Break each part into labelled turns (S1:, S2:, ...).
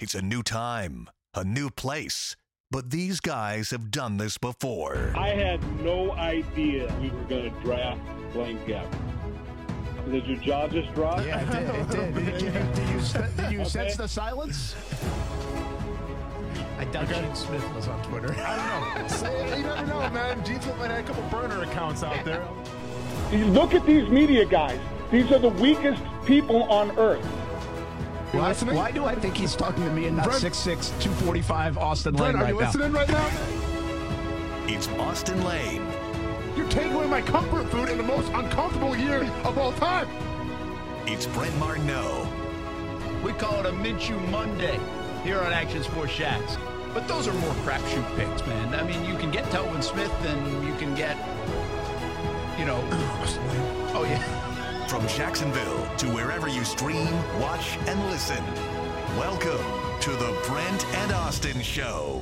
S1: It's a new time, a new place. But these guys have done this before.
S2: I had no idea we were going to draft Blaine Gabbert. Did your jaw just drop?
S3: Yeah, it did. It did. did, you, did you, did you sense the silence?
S4: I doubt Gene Smith was on Twitter.
S3: I don't know. you never know, man. Gene Smith might have a couple burner accounts out there.
S2: You look at these media guys. These are the weakest people on earth.
S4: Why, why, do I think he's talking to me and not Brent, 6'6", 245 Austen Brent,
S3: Lane
S4: right
S3: are you
S4: now?
S3: listening right now?
S1: It's Austen Lane.
S3: You're taking away my comfort food in the most uncomfortable year of all time.
S1: It's Brent Martineau.
S4: We call it a Minshew Monday here on Action Sports Jax. But those are more crapshoot picks, man. I mean, you can get Telvin Smith and you can get, you know, oh yeah.
S1: From Jacksonville to wherever you stream, watch, and listen. Welcome to the Brent and Austen Show.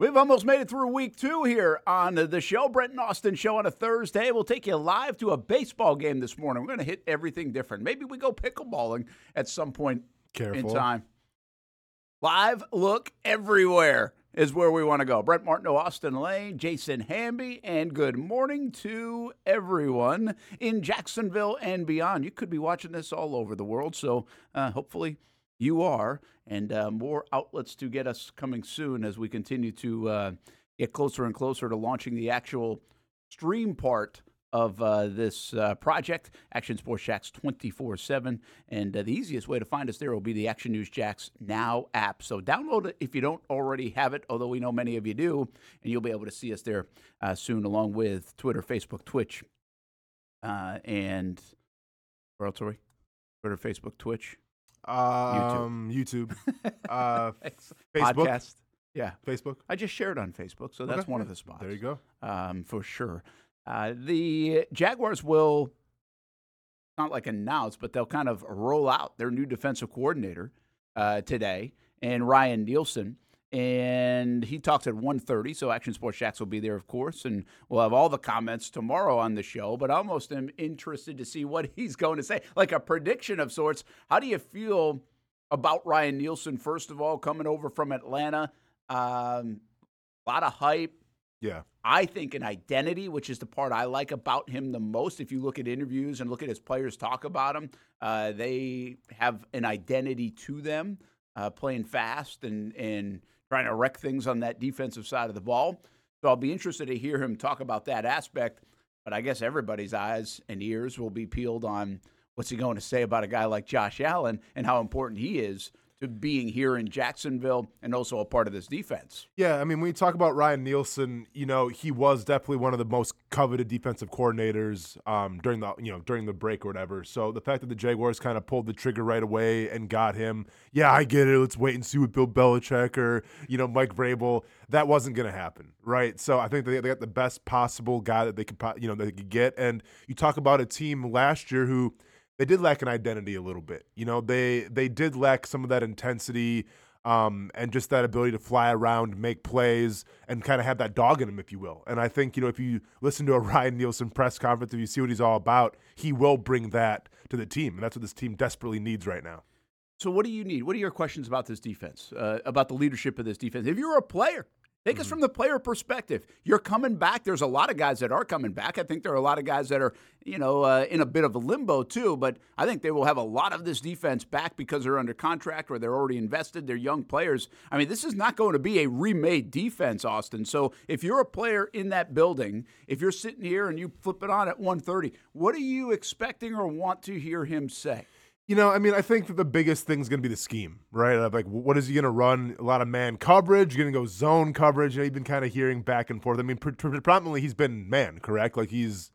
S5: We've almost made it through week two here on the show. Brent and Austen show on a Thursday. We'll take you live to a baseball game this morning. We're going to hit everything different. Maybe we go pickleballing at some point
S3: Careful.
S5: in time. Live look everywhere is where we want to go. Brent Martineau, Austen Lane, Jason Hamby, and good morning to everyone in Jacksonville and beyond. You could be watching this all over the world, so uh, hopefully you are, and uh, more outlets to get us coming soon as we continue to uh, get closer and closer to launching the actual stream part of uh, this uh, project, Action Sports Jax 24 7. And uh, the easiest way to find us there will be the Action News Jax Now app. So download it if you don't already have it, although we know many of you do, and you'll be able to see us there uh, soon, along with Twitter, Facebook, Twitch, uh, and where else are we? Twitter, Facebook, Twitch.
S3: Um, YouTube. uh, Facebook.
S5: Podcast. Yeah.
S3: Facebook.
S5: I just shared on Facebook, so that's
S3: Okay,
S5: one of the spots.
S3: There you go.
S5: um, for sure. Uh, the Jaguars will not like announce, but they'll kind of roll out their new defensive coordinator uh, today, and Ryan Nielsen. And he talks at 1.30, so Action Sports Jax will be there, of course, and we'll have all the comments tomorrow on the show. But I almost am interested to see what he's going to say, like a prediction of sorts. How do you feel about Ryan Nielsen, first of all, coming over from Atlanta? Um, a lot of hype.
S3: Yeah.
S5: I think an identity, which is the part I like about him the most. If you look at interviews and look at his players talk about him, uh, they have an identity to them, uh, playing fast and and trying to wreck things on that defensive side of the ball. So I'll be interested to hear him talk about that aspect. But I guess everybody's eyes and ears will be peeled on what's he going to say about a guy like Josh Allen and how important he is to being here in Jacksonville and also a part of this defense.
S3: Yeah, I mean, when you talk about Ryan Nielsen, you know, he was definitely one of the most coveted defensive coordinators um, during the you know during the break or whatever. So the fact that the Jaguars kind of pulled the trigger right away and got him, yeah, I get it. Let's wait and see with Bill Belichick or you know Mike Vrabel. That wasn't going to happen, right? So I think they, they got the best possible guy that they could you know they could get. And you talk about a team last year who they did lack an identity a little bit. You know, they they did lack some of that intensity um, and just that ability to fly around, make plays, and kind of have that dog in him, if you will. And I think you know if you listen to a Ryan Nielsen press conference, if you see what he's all about, he will bring that to the team, and that's what this team desperately needs right now.
S5: So, what do you need? What are your questions about this defense, uh, about the leadership of this defense? If you're a player, take us from the player perspective. You're coming back. There's a lot of guys that are coming back. I think there are a lot of guys that are, you know, uh, in a bit of a limbo too. But I think they will have a lot of this defense back because they're under contract or they're already invested. They're young players. I mean, this is not going to be a remade defense, Austen. So, if you're a player in that building, if you're sitting here and you flip it on at 1:30, what are you expecting or want to hear him say?
S3: You know, I mean, I think that the biggest thing is going to be the scheme, right? Like, what is he going to run? A lot of man coverage. You're going to go zone coverage. You know, you've been kind of hearing back and forth. I mean, pre- pre- predominantly he's been man, correct? Like he's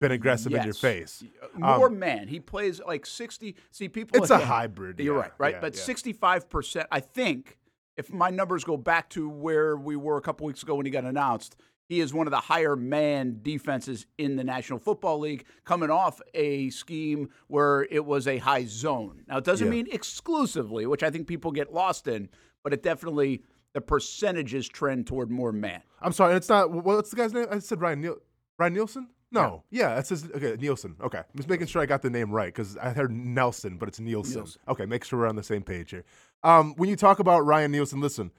S3: been aggressive in your face.
S5: More
S3: Um,
S5: man. He plays like 60. See, people.
S3: It's a hybrid,
S5: You're
S3: yeah,
S5: right, right?
S3: yeah,
S5: but
S3: yeah.
S5: 65%, I think, if my numbers go back to where we were a couple weeks ago when he got announced, he is one of the higher man defenses in the National Football League, coming off a scheme where it was a high zone. Now, it doesn't
S3: Yeah.
S5: mean exclusively, which I think people get lost in, but it definitely, the percentages trend toward more man.
S3: I'm sorry, it's not. What's the guy's name? I said Ryan Niel- Ryan Nielsen. No, yeah, that's his. Okay, Nielsen. Okay, I'm just making sure I got the name right because I heard Nelson, but it's Nielsen.
S5: Nielsen.
S3: Okay, make sure we're on the same page here. Um, when you talk about Ryan Nielsen, listen.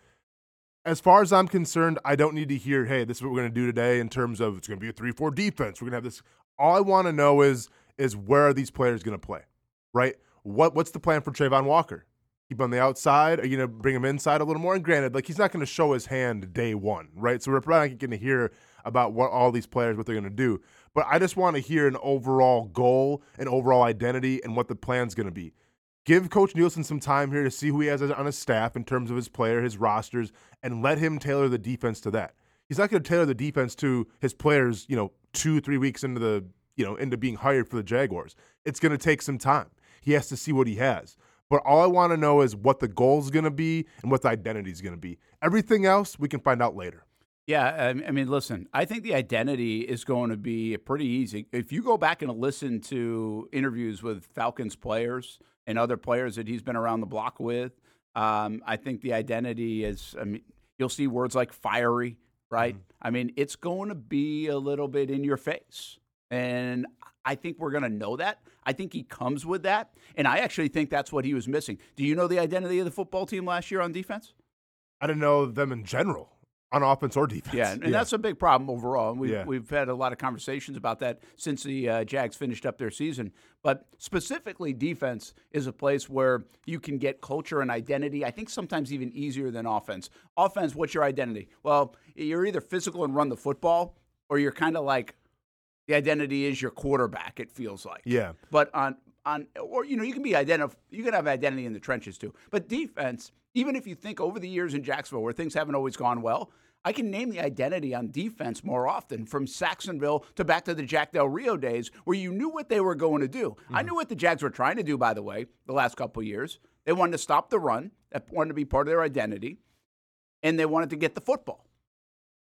S3: As far as I'm concerned, I don't need to hear, "Hey, this is what we're going to do today." In terms of it's going to be a three-four defense. We're going to have this. All I want to know is is where are these players going to play, right? What what's the plan for Travon Walker? Keep on the outside. Are you going to bring him inside a little more? And granted, like he's not going to show his hand day one, right? So we're probably not going to hear about what all these players what they're going to do. But I just want to hear an overall goal, an overall identity, and what the plan's going to be. Give Coach Nielsen some time here to see who he has on his staff in terms of his player, his rosters, and let him tailor the defense to that. He's not going to tailor the defense to his players, you know, two, three weeks into the, you know, into being hired for the Jaguars. It's going to take some time. He has to see what he has. But all I want to know is what the goal is going to be and what the identity is going to be. Everything else we can find out later.
S5: Yeah, I I mean, listen, I think the identity is going to be pretty easy. If you go back and listen to interviews with Falcons players and other players that he's been around the block with, um, I think the identity is, I mean, you'll see words like fiery, right? I mean, it's going to be a little bit in your face. And I think we're going to know that. I think he comes with that. And I actually think that's what he was missing. Do you know the identity of the football team last year on defense?
S3: I didn't know them in general on offense or defense.
S5: Yeah, and that's a big problem overall. And we've,
S3: Yeah.
S5: we've had a lot of conversations about that since the uh, Jags finished up their season. But specifically, defense is a place where you can get culture and identity. I think sometimes even easier than offense. Offense, what's your identity? Well, you're either physical and run the football, or you're kind of like the identity is your quarterback. It feels like.
S3: Yeah.
S5: But on on or you know you can be identif- you can have identity in the trenches too. But defense, even if you think over the years in Jacksonville where things haven't always gone well, I can name the identity on defense more often from Sacksonville to back to the Jack Del Rio days where you knew what they were going to do. I knew mm-hmm. what the Jags were trying to do by the way, the last couple of years. They wanted to stop the run, that wanted to be part of their identity, and they wanted to get the football.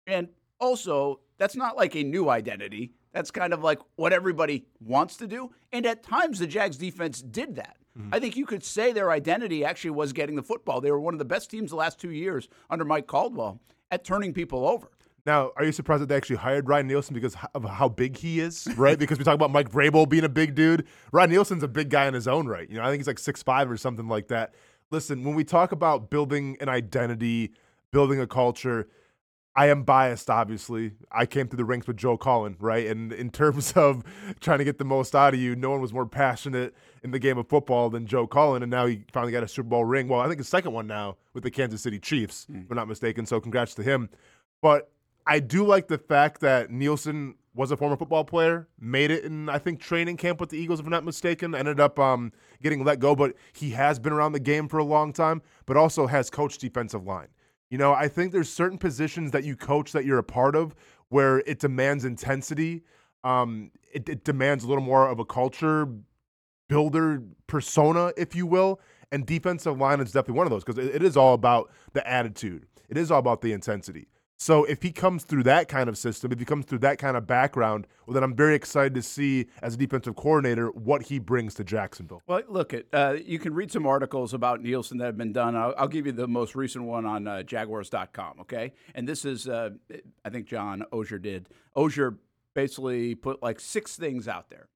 S5: And also, that's not like a new identity. That's kind of like what everybody wants to do. And at times, the Jags defense did that. I think you could say their identity actually was getting the football. They were one of the best teams the last two years under Mike Caldwell at turning people over.
S3: Now, are you surprised that they actually hired Ryan Nielsen because of how big he is, right? because we talk about Mike Vrabel being a big dude. Ryan Nielsen's a big guy in his own right. You know, I think he's like six five or something like that. Listen, when we talk about building an identity, building a culture, I am biased, obviously. I came through the ranks with Joe Cullen, right? And in terms of trying to get the most out of you, no one was more passionate in the game of football than Joe Cullen. And now he finally got a Super Bowl ring. Well, I think a second one now with the Kansas City Chiefs, if I'm not mistaken. So congrats to him. But I do like the fact that Nielsen was a former football player, made it in I think training camp with the Eagles, if I'm not mistaken. Ended up um, getting let go, but he has been around the game for a long time, but also has coached defensive line. You know, I think there's certain positions that you coach that you're a part of where it demands intensity. Um, it, it demands a little more of a culture builder persona, if you will. And defensive line is definitely one of those because it, it is all about the attitude. It is all about the intensity. So if he comes through that kind of system, if he comes through that kind of background, well, then I'm very excited to see as a defensive coordinator what he brings to Jacksonville.
S5: Well, look, at uh, you can read some articles about Nielsen that have been done. I'll, I'll give you the most recent one on uh, Jaguars.com. Okay, and this is uh, I think John Oehser did. Oehser basically put like six things out there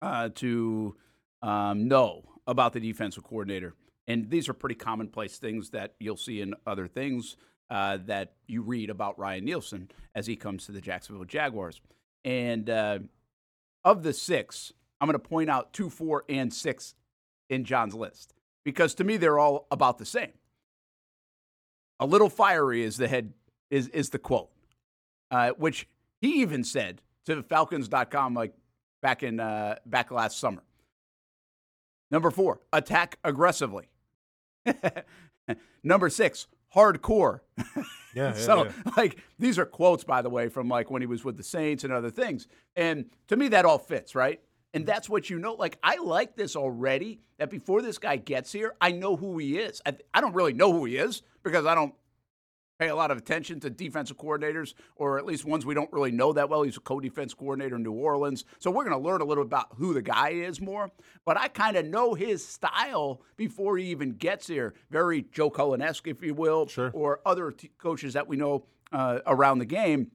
S5: uh, to um, know about the defensive coordinator, and these are pretty commonplace things that you'll see in other things. Uh, that you read about Ryan Nielsen as he comes to the Jacksonville Jaguars. And uh, of the six, I'm going to point out two, four, and six in John's list because to me they're all about the same. A little fiery is the head is is the quote, uh, which he even said to Falcons.com like back in uh, back last summer. Number four, attack aggressively. Number six, hardcore.
S3: Yeah, yeah,
S5: so
S3: yeah.
S5: like these are quotes, by the way, from like when he was with the Saints and other things. And to me, that all fits, right? And that's what you know. Like I like this already. That before this guy gets here, I know who he is. I, I don't really know who he is because I don't pay a lot of attention to defensive coordinators, or at least ones we don't really know that well. He's a co-defense coordinator in New Orleans, so we're going to learn a little about who the guy is more. But I kind of know his style before he even gets here. Very Joe Cullen-esque, if you will,
S3: Sure.
S5: or other t- coaches that we know uh, around the game.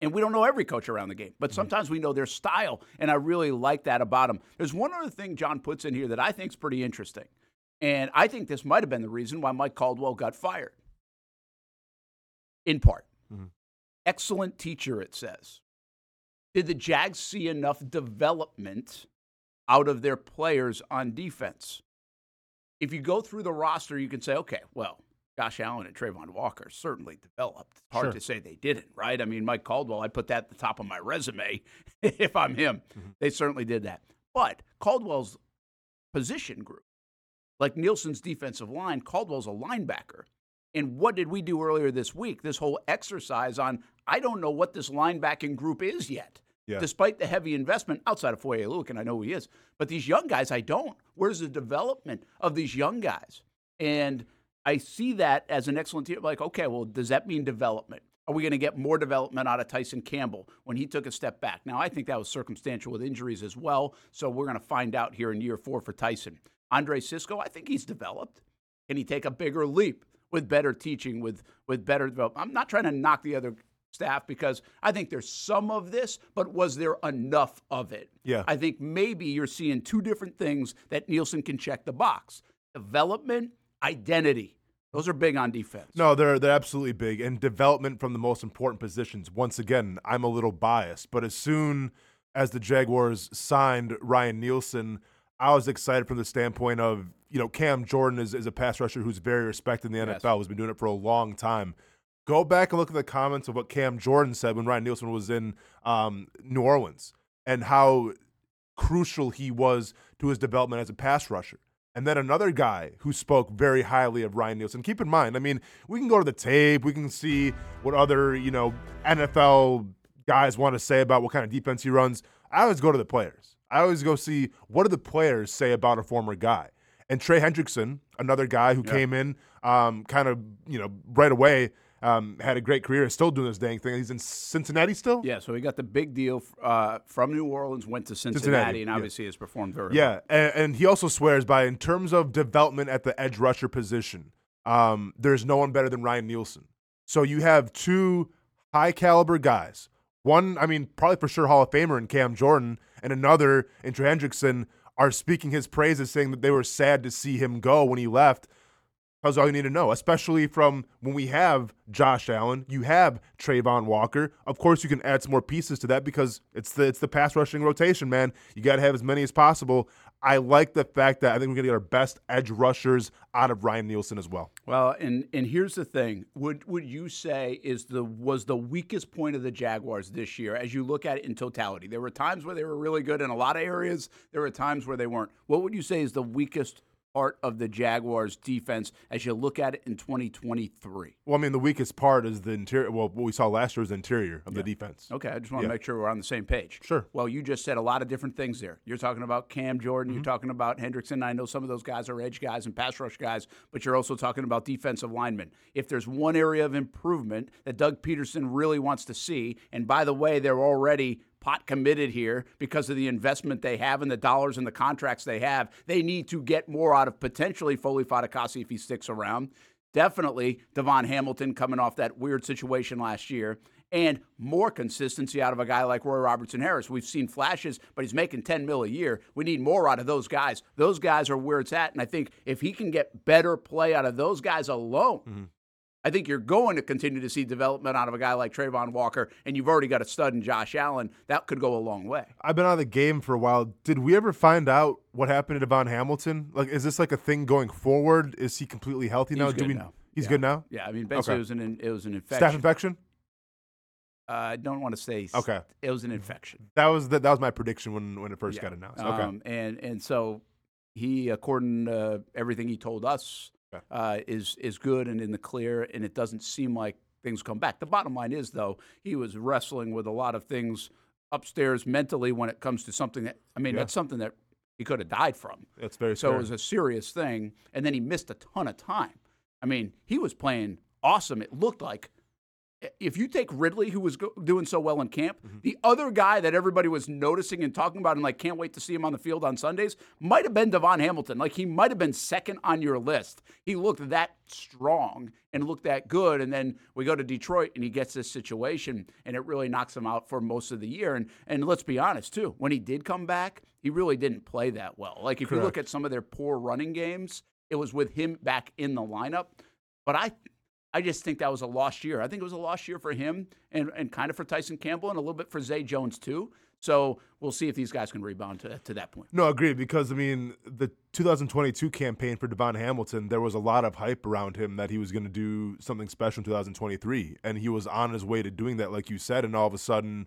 S5: And we don't know every coach around the game, but sometimes we know their style, and I really like that about him. There's one other thing John puts in here that I think is pretty interesting, and I think this might have been the reason why Mike Caldwell got fired in part.
S3: Mhm.
S5: Excellent teacher, it says. Did the Jags see enough development out of their players on defense? If you go through the roster, you can say, okay, well, Josh Allen and Travon Walker certainly developed. It's hard
S3: Sure.
S5: to say they didn't, right? I mean, Mike Caldwell, I put that at the top of my resume if I'm him. They certainly did that. But Caldwell's position group, like Nielsen's defensive line, Caldwell's a linebacker. And what did we do earlier this week? This whole exercise on I don't know what this linebacking group is yet.
S3: Yeah.
S5: Despite the heavy investment outside of Foye Oluokun, and I know who he is, but these young guys, I don't. Where's the development of these young guys? And I see that as an excellent team. Like, okay, well, does that mean development? Are we going to get more development out of Tyson Campbell when he took a step back? Now, I think that was circumstantial with injuries as well. So we're going to find out here in year four for Tyson. Andre Cisco, I think he's developed. Can he take a bigger leap with better teaching, with with better development? I'm not trying to knock the other staff because I think there's some of this, but was there enough of it?
S3: Yeah.
S5: I think maybe you're seeing two different things that Nielsen can check the box: development, identity. Those are big on defense.
S3: No, they're they're absolutely big and development from the most important positions. Once again, I'm a little biased, but as soon as the Jaguars signed Ryan Nielsen, I was excited from the standpoint of you know Cam Jordan is, is a pass rusher who's very respected in the
S5: Yes.
S3: NFL. Has been doing it for a long time. Go back and look at the comments of what Cam Jordan said when Ryan Nielsen was in um, New Orleans and how crucial he was to his development as a pass rusher. And then another guy who spoke very highly of Ryan Nielsen. Keep in mind, I mean, we can go to the tape, we can see what other, you know, NFL guys want to say about what kind of defense he runs. I always go to the players. I always go see what do the players say about a former guy. And Trey Hendrickson, another guy who came in um, kind of, you know, right away, um, had a great career, is still doing this dang thing. He's in Cincinnati still?
S5: Yeah, so he got the big deal uh, from New Orleans, went to Cincinnati,
S3: Cincinnati,
S5: and
S3: yeah.
S5: obviously has performed very well.
S3: Yeah, and, and he also swears by in terms of development at the edge rusher position, um, there's no one better than Ryan Nielsen. So you have two high caliber guys. One, I mean, probably for sure Hall of Famer in Cam Jordan, and another in Trey Hendrickson are speaking his praises, saying that they were sad to see him go when he left. That's all you need to know, especially from when we have Josh Allen, you have Travon Walker. Of course, you can add some more pieces to that because it's the it's the pass rushing rotation, man. You got to have as many as possible. I like the fact that I think we're gonna get our best edge rushers out of Ryan Nielsen as well.
S5: Well, and and here's the thing: would would you say is the was the weakest point of the Jaguars this year as you look at it in totality? There were times where they were really good in a lot of areas. There were times where they weren't. What would you say is the weakest part of the Jaguars defense as you look at it in 2023?
S3: Well, I mean, the weakest part is the interior. Well, what we saw last year was the interior of the defense.
S5: Okay, I just want to
S3: Yeah.
S5: make sure we're on the same page.
S3: Sure.
S5: Well, you just said a lot of different things there. You're talking about Cam Jordan.
S3: Mm-hmm.
S5: You're talking about Hendrickson. I know some of those guys are edge guys and pass rush guys, but you're also talking about defensive linemen. If there's one area of improvement that Doug Pederson really wants to see, and by the way, they're already pot committed here because of the investment they have and the dollars and the contracts they have, they need to get more out of potentially Foley Fatukasi if he sticks around. Definitely DaVon Hamilton coming off that weird situation last year. And more consistency out of a guy like Roy Robertson Harris. We've seen flashes, but he's making 10 mil a year. We need more out of those guys. Those guys are where it's at. And I think if he can get better play out of those guys alone, mm-hmm. I think you're going to continue to see development out of a guy like Travon Walker, and you've already got a stud in Josh Allen. That could go a long way.
S3: I've been out of the game for a while. Did we ever find out what happened to DaVon Hamilton? Like, is this like a thing going forward? Is he completely healthy now?
S5: He's
S3: Do
S5: good
S3: we?
S5: now.
S3: He's
S5: Yeah.
S3: good now.
S5: Yeah, I mean, basically,
S3: Okay.
S5: it was an it was an infection.
S3: Staph infection.
S5: Uh, I don't want to say.
S3: Okay.
S5: It was an infection.
S3: That was the, that was my prediction when when it first
S5: Yeah.
S3: got announced. Okay.
S5: Um, and and so he, according to everything he told us,
S3: Yeah.
S5: uh, is is good and in the clear, and it doesn't seem like things come back. The bottom line is, though, he was wrestling with a lot of things upstairs mentally when it comes to something that I mean,
S3: Yeah.
S5: that's something that he could have died from.
S3: That's very
S5: So
S3: fair.
S5: it was a serious thing, and then he missed a ton of time. I mean, he was playing awesome. It looked like if you take Ridley, who was go- doing so well in camp,
S3: Mm-hmm.
S5: the other guy that everybody was noticing and talking about and like can't wait to see him on the field on Sundays might have been DaVon Hamilton. Like he might have been second on your list. He looked that strong and looked that good, and then we go to Detroit and he gets this situation, and it really knocks him out for most of the year. And and let's be honest too, when he did come back, he really didn't play that well. Like if you look at some of their poor running games, it was with him back in the lineup. But I I just think that was a lost year. I think it was a lost year for him and, and kind of for Tyson Campbell and a little bit for Zay Jones too. So we'll see if these guys can rebound to, to that point.
S3: No, agreed. Because I mean, the 2022 campaign for DaVon Hamilton, there was a lot of hype around him that he was going to do something special in 2023, and he was on his way to doing that, like you said. And all of a sudden,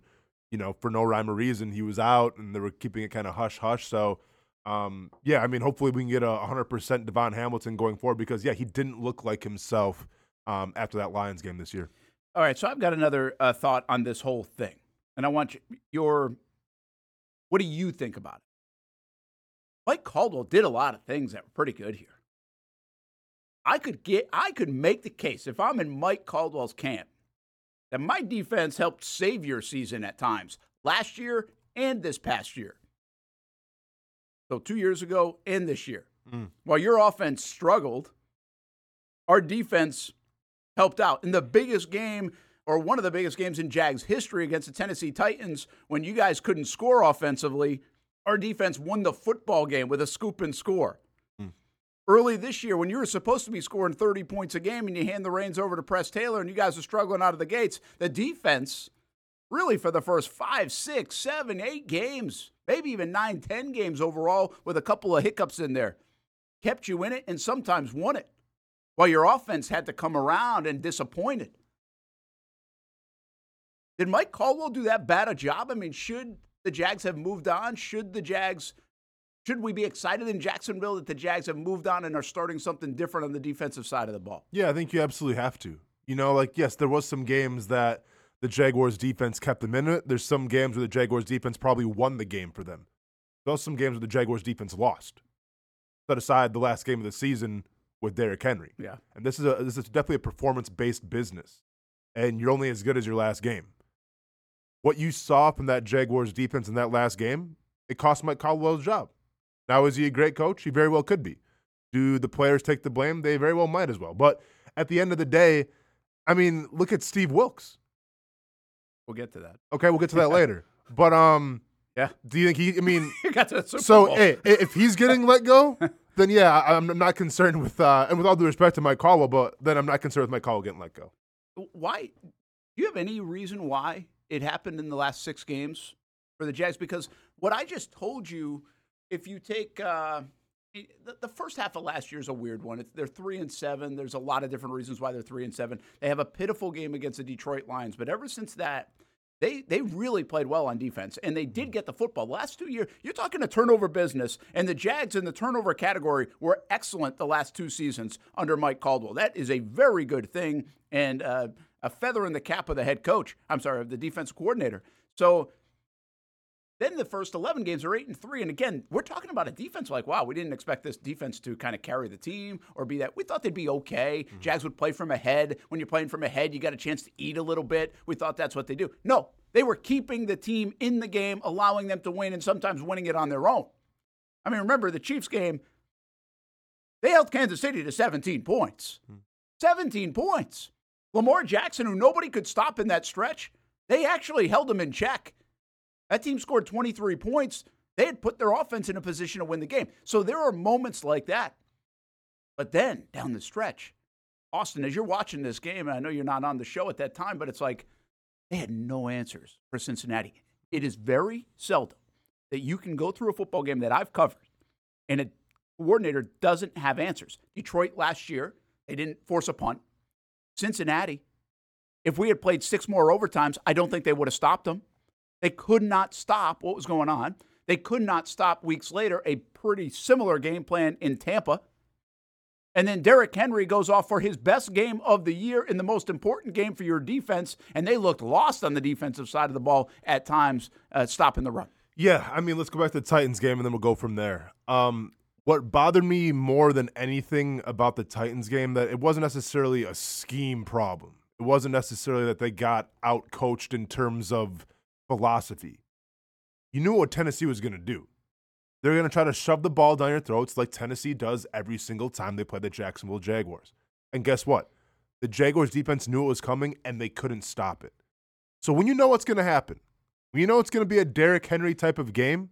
S3: you know, for no rhyme or reason, he was out, and they were keeping it kind of hush hush. So, um, yeah, I mean, hopefully we can get a 100% DaVon Hamilton going forward because yeah, he didn't look like himself um, after that Lions game this year.
S5: All right, so I've got another uh, thought on this whole thing, and I want you, your what do you think about it? Mike Caldwell did a lot of things that were pretty good here. I could get, I could make the case if I'm in Mike Caldwell's camp that my defense helped save your season at times last year and this past year. So two years ago and this year,
S3: Mm.
S5: while your offense struggled, our defense helped out in the biggest game or one of the biggest games in Jags history against the Tennessee Titans when you guys couldn't score offensively. Our defense won the football game with a scoop and score. Hmm. Early this year, when you were supposed to be scoring 30 points a game and you hand the reins over to Press Taylor and you guys are struggling out of the gates, the defense, really for the first five, six, seven, eight games, maybe even nine, ten games overall, with a couple of hiccups in there, kept you in it and sometimes won it while your offense had to come around and disappointed. Did Mike Caldwell do that bad a job? I mean, should the Jags have moved on? Should the Jags should we be excited in Jacksonville that the Jags have moved on and are starting something different on the defensive side of the ball?
S3: Yeah, I think you absolutely have to. You know, like yes, there was some games that the Jaguars defense kept them in it. There's some games where the Jaguars defense probably won the game for them. There's some games where the Jaguars defense lost. Set aside the last game of the season with Derrick Henry.
S5: Yeah.
S3: And this is a this is definitely a performance based business. And you're only as good as your last game. What you saw from that Jaguars defense in that last game, it cost Mike Caldwell's job. Now, is he a great coach? He very well could be. Do the players take the blame? They very well might as well. But at the end of the day, I mean, look at Steve Wilks.
S5: We'll get to that.
S3: Okay, we'll get to that later. But um,
S5: Yeah.
S3: do you think he? I mean,
S5: You got to Super
S3: so hey, if he's getting let go, then yeah, I- I'm not concerned with. Uh, and with all due respect to Mike Caldwell, but then I'm not concerned with Mike Caldwell getting let go.
S5: why do you have any reason why it happened in the last six games for the Jags? Because what I just told you, if you take uh, the, the first half of last year is a weird one. It's, they're three and seven. There's a lot of different reasons why they're three and seven. They have a pitiful game against the Detroit Lions, but ever since that. They, they really played well on defense, and they did get the football. The last two years, you're talking a turnover business, and the Jags in the turnover category were excellent the last two seasons under Mike Caldwell. That is a very good thing, and uh, a feather in the cap of the head coach. I'm sorry, of the defense coordinator. So then the first 11 games are 8 and 3 and again, we're talking about a defense like wow, we didn't expect this defense to kind of carry the team or be that. We thought they'd be okay. Mm-hmm. Jags would play from ahead. When you're playing from ahead, you got a chance to eat a little bit. We thought that's what they do. No, they were keeping the team in the game, allowing them to win and sometimes winning it on their own. I mean, remember the Chiefs game, they held Kansas City to 17 points. Hmm. 17 points. Lamar Jackson, who nobody could stop in that stretch, they actually held him in check. That team scored 23 points. They had put their offense in a position to win the game. So there are moments like that. But then down the stretch, Austen, as you're watching this game, and I know you're not on the show at that time, but it's like they had no answers for Cincinnati. It is very seldom that you can go through a football game that I've covered and a coordinator doesn't have answers. Detroit last year, they didn't force a punt. Cincinnati, if we had played six more overtimes, I don't think they would have stopped them. They could not stop what was going on. They could not stop weeks later a pretty similar game plan in Tampa. And then Derrick Henry goes off for his best game of the year in the most important game for your defense, and they looked lost on the defensive side of the ball at times, uh, stopping the run.
S3: Yeah, I mean, let's go back to the Titans game and then we'll go from there. Um, what bothered me more than anything about the Titans game that it wasn't necessarily a scheme problem. It wasn't necessarily that they got out coached in terms of philosophy. You knew what Tennessee was going to do. They're going to try to shove the ball down your throats like Tennessee does every single time they play the Jacksonville Jaguars. And guess what? The Jaguars defense knew it was coming and they couldn't stop it. So when you know what's going to happen, when you know it's going to be a Derrick Henry type of game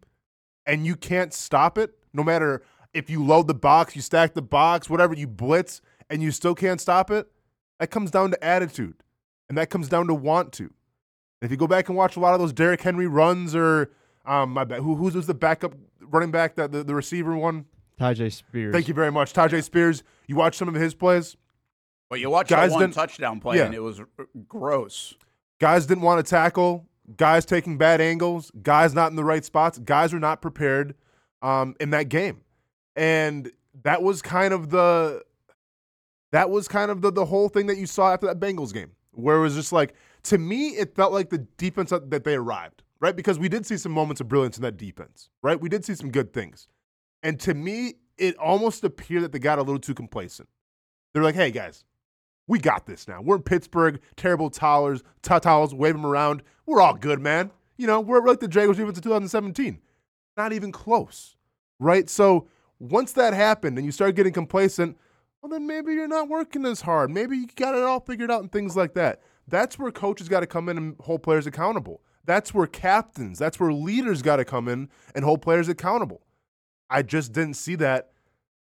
S3: and you can't stop it, no matter if you load the box, you stack the box, whatever, you blitz and you still can't stop it, that comes down to attitude and that comes down to want to. And if you go back and watch a lot of those Derrick Henry runs or um, my bad, who, who's was the backup running back, that the, the receiver one?
S6: Tyjae Spears.
S3: Thank you very much. Tyjae Spears. You watch some of his plays.
S5: Well, you watch
S3: Guys
S5: that one touchdown play,
S3: Yeah.
S5: and it was r- gross.
S3: Guys didn't want to tackle. Guys taking bad angles. Guys not in the right spots. Guys were not prepared um, in that game, and that was kind of the that was kind of the the whole thing that you saw after that Bengals game, where it was just like to me, it felt like the defense that they arrived right because we did see some moments of brilliance in that defense, right? We did see some good things, and to me, it almost appeared that they got a little too complacent. They're like, "Hey guys, we got this now. We're in Pittsburgh, terrible towers, towels, wave them around. We're all good, man. You know, we're like the Jaguars defense in 2017. Not even close, right? So once that happened and you start getting complacent, well, then maybe you're not working as hard. Maybe you got it all figured out and things like that. That's where coaches got to come in and hold players accountable. That's where captains, that's where leaders got to come in and hold players accountable. I just didn't see that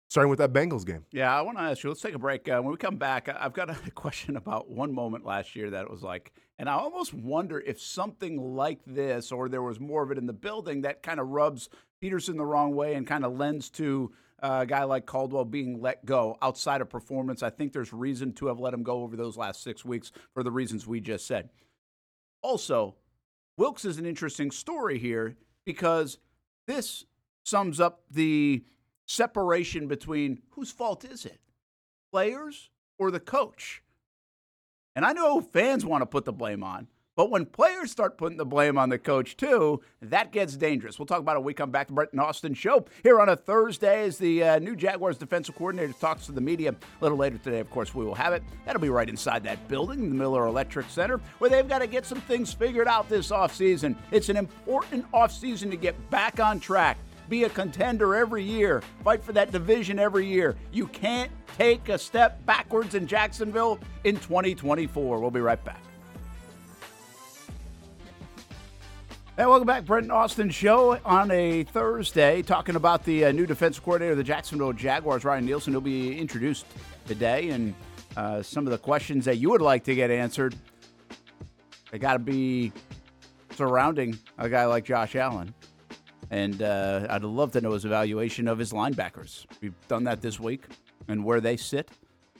S3: starting with that Bengals game.
S5: Yeah, I want to ask you. Let's take a break. Uh, when we come back, I've got a question about one moment last year that it was like, and I almost wonder if something like this, or there was more of it in the building, that kind of rubs Pederson the wrong way and kind of lends to uh, a guy like Caldwell being let go outside of performance. I think there's reason to have let him go over those last six weeks for the reasons we just said. Also, Wilks is an interesting story here because this sums up the separation between whose fault is it? Players or the coach? And I know fans want to put the blame on, but when players start putting the blame on the coach too, that gets dangerous. We'll talk about it when we come back to Brent and Austen show here on a Thursday as the uh, new Jaguars defensive coordinator talks to the media. A little later today, of course, we will have it. That'll be right inside that building, the Miller Electric Center, where they've got to get some things figured out this offseason. It's an important offseason to get back on track be a contender every year, fight for that division every year. You can't take a step backwards in Jacksonville in 2024. We'll be right back. Hey, welcome back, Brent Austen show on a Thursday, talking about the uh, new defensive coordinator of the Jacksonville Jaguars, Ryan Nielsen. He'll be introduced today, and uh, some of the questions that you would like to get answered, they got to be surrounding a guy like Josh Allen. And uh, I'd love to know his evaluation of his linebackers. We've done that this week and where they sit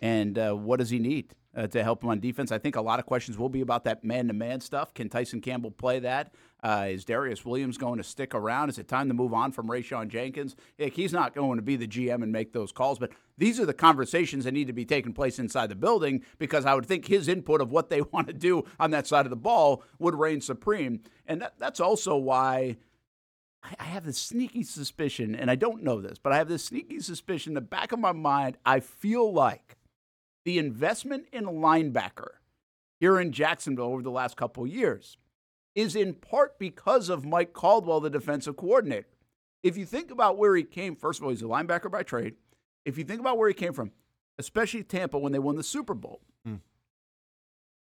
S5: and uh, what does he need uh, to help him on defense. I think a lot of questions will be about that man to man stuff. Can Tyson Campbell play that? Uh, is Darious Williams going to stick around? Is it time to move on from Rayshawn Jenkins? He's not going to be the GM and make those calls, but these are the conversations that need to be taking place inside the building because I would think his input of what they want to do on that side of the ball would reign supreme. And that, that's also why I I have this sneaky suspicion, and I don't know this, but I have this sneaky suspicion in the back of my mind. I feel like the investment in a linebacker here in Jacksonville over the last couple years is in part because of Mike Caldwell, the defensive coordinator. If you think about where he came, first of all, he's a linebacker by trade. If you think about where he came from, especially Tampa when they won the Super Bowl, hmm.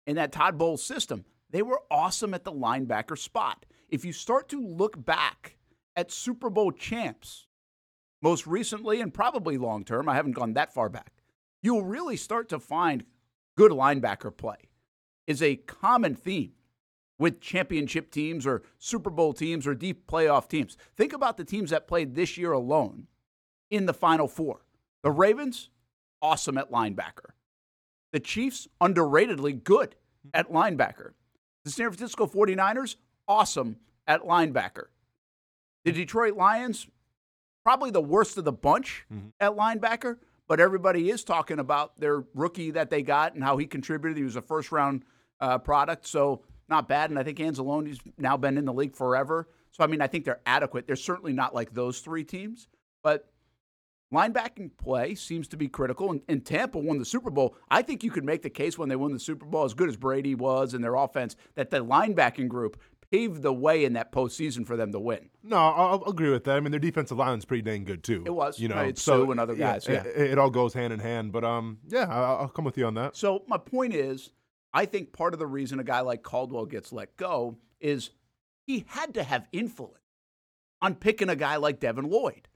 S5: in that Todd Bowles system, they were awesome at the linebacker spot. If you start to look back at Super Bowl champs, most recently and probably long term, I haven't gone that far back, you'll really start to find good linebacker play is a common theme with championship teams or Super Bowl teams or deep playoff teams. Think about the teams that played this year alone in the Final Four. The Ravens, awesome at linebacker. The Chiefs, underratedly good at linebacker. The San Francisco 49ers, awesome at linebacker. The Detroit Lions, probably the worst of the bunch at linebacker, but everybody is talking about their rookie that they got and how he contributed. He was a first round uh, product, so not bad. And I think Anzalone's now been in the league forever. So, I mean, I think they're adequate. They're certainly not like those three teams, but linebacking play seems to be critical. And, and, Tampa won the Super Bowl. I think you could make the case when they won the Super Bowl, as good as Brady was and their offense, that the linebacking group paved the way in that postseason for them to win.
S3: No, I'll, I'll agree with that. I mean, their defensive line is pretty dang good too.
S5: It was,
S3: you know,
S5: right,
S3: so
S5: Suh and other guys. Yeah,
S3: It, it all goes hand in hand. But um, yeah, I'll, I'll come with you on that.
S5: So my point is, I think part of the reason a guy like Caldwell gets let go is he had to have influence on picking a guy like Devin Lloyd.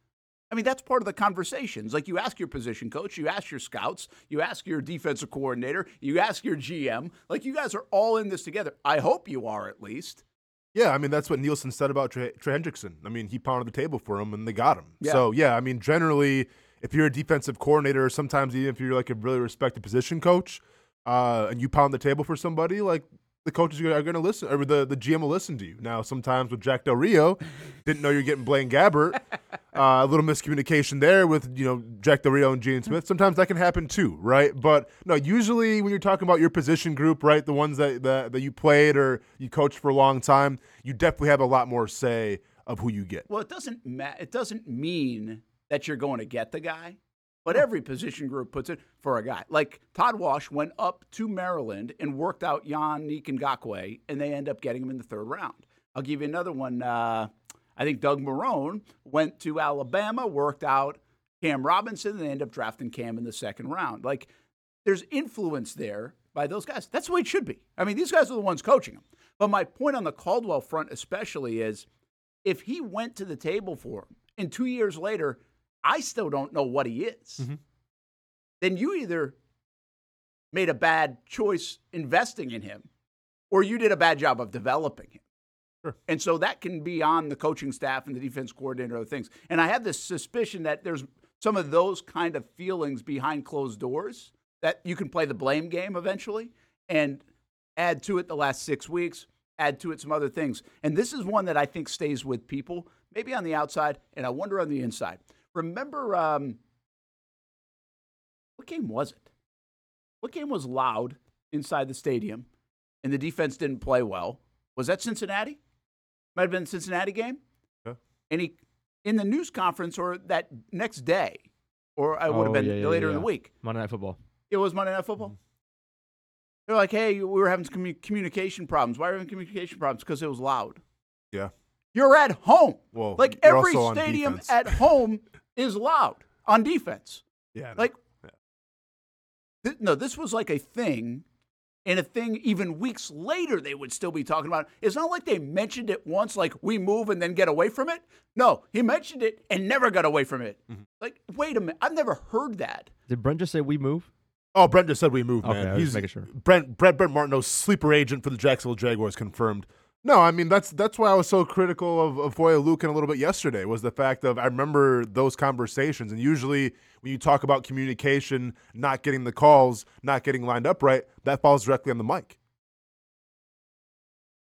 S5: I mean, that's part of the conversations. Like you ask your position coach, you ask your scouts, you ask your defensive coordinator, you ask your GM. Like you guys are all in this together. I hope you are at least.
S3: Yeah, I mean that's what Nielsen said about Trey, Trey Hendrickson. I mean, he pounded the table for him, and they got him.
S5: Yeah.
S3: So yeah, I mean, generally, if you're a defensive coordinator, or sometimes even if you're like a really respected position coach, uh, and you pound the table for somebody, like the coaches are going to listen, or the, the GM will listen to you. Now, sometimes with Jack Del Rio, didn't know you're getting Blaine Gabbert. Uh, a little miscommunication there with you know Jack Del Rio and Gene Smith. Sometimes that can happen too, right? But no, usually when you're talking about your position group, right, the ones that that, that you played or you coached for a long time, you definitely have a lot more say of who you get.
S5: Well, it doesn't ma- it doesn't mean that you're going to get the guy. But every position group puts it for a guy. Like Todd Wash went up to Maryland and worked out Yannick Ngakoue, and Gakwe, and they end up getting him in the third round. I'll give you another one. Uh, I think Doug Marrone went to Alabama, worked out Cam Robinson, and they end up drafting Cam in the second round. Like there's influence there by those guys. That's the way it should be. I mean, these guys are the ones coaching them. But my point on the Caldwell front, especially, is if he went to the table for him, and two years later, I still don't know what he is,
S3: Mm-hmm.
S5: then you either made a bad choice investing in him or you did a bad job of developing him.
S3: Sure.
S5: And so that can be on the coaching staff and the defense coordinator other things. And I have this suspicion that there's some of those kind of feelings behind closed doors that you can play the blame game eventually and add to it the last six weeks, add to it some other things. And this is one that I think stays with people, maybe on the outside, and I wonder on the inside. Remember, um, what game was it? What game was loud inside the stadium and the defense didn't play well? Was that Cincinnati? Might have been Cincinnati game.
S3: Yeah.
S5: And he, in the news conference or that next day, or I would have
S6: Oh,
S5: been
S6: yeah, yeah,
S5: later in the week.
S6: Monday Night Football.
S5: It was Monday Night Football. They're like, hey, we were having communication problems. Why are we having communication problems? Because it was loud.
S3: Yeah.
S5: You're at home.
S3: Well,
S5: like every stadium at home is loud on defense.
S3: Yeah.
S5: Like,
S3: Yeah.
S5: th- no, this was like a thing, and a thing even weeks later they would still be talking about. It's not like they mentioned it once, like we move and then get away from it. No, he mentioned it and never got away from it.
S3: Mm-hmm.
S5: Like, wait a minute, I've never heard that.
S6: Did Brent just say we move?
S3: Oh, Brent just said we move,
S6: Okay,
S3: man.
S6: I was
S3: He's
S6: just making sure.
S3: Brent Brent Brent Martineau's sleeper agent for the Jacksonville Jaguars confirmed. No, I mean that's that's why I was so critical of, of Foye Oluokun a little bit yesterday was the fact of I remember those conversations and usually when you talk about communication, not getting the calls, not getting lined up right, that falls directly on the mic.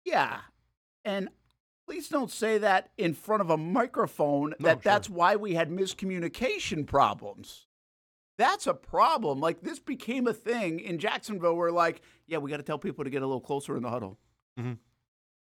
S5: Yeah. And please don't say that in front of a microphone
S3: No,
S5: that
S3: sure.
S5: that's why we had miscommunication problems. That's a problem. Like this became a thing in Jacksonville where like, yeah, we got to tell people to get a little closer in the huddle. Mm-hmm.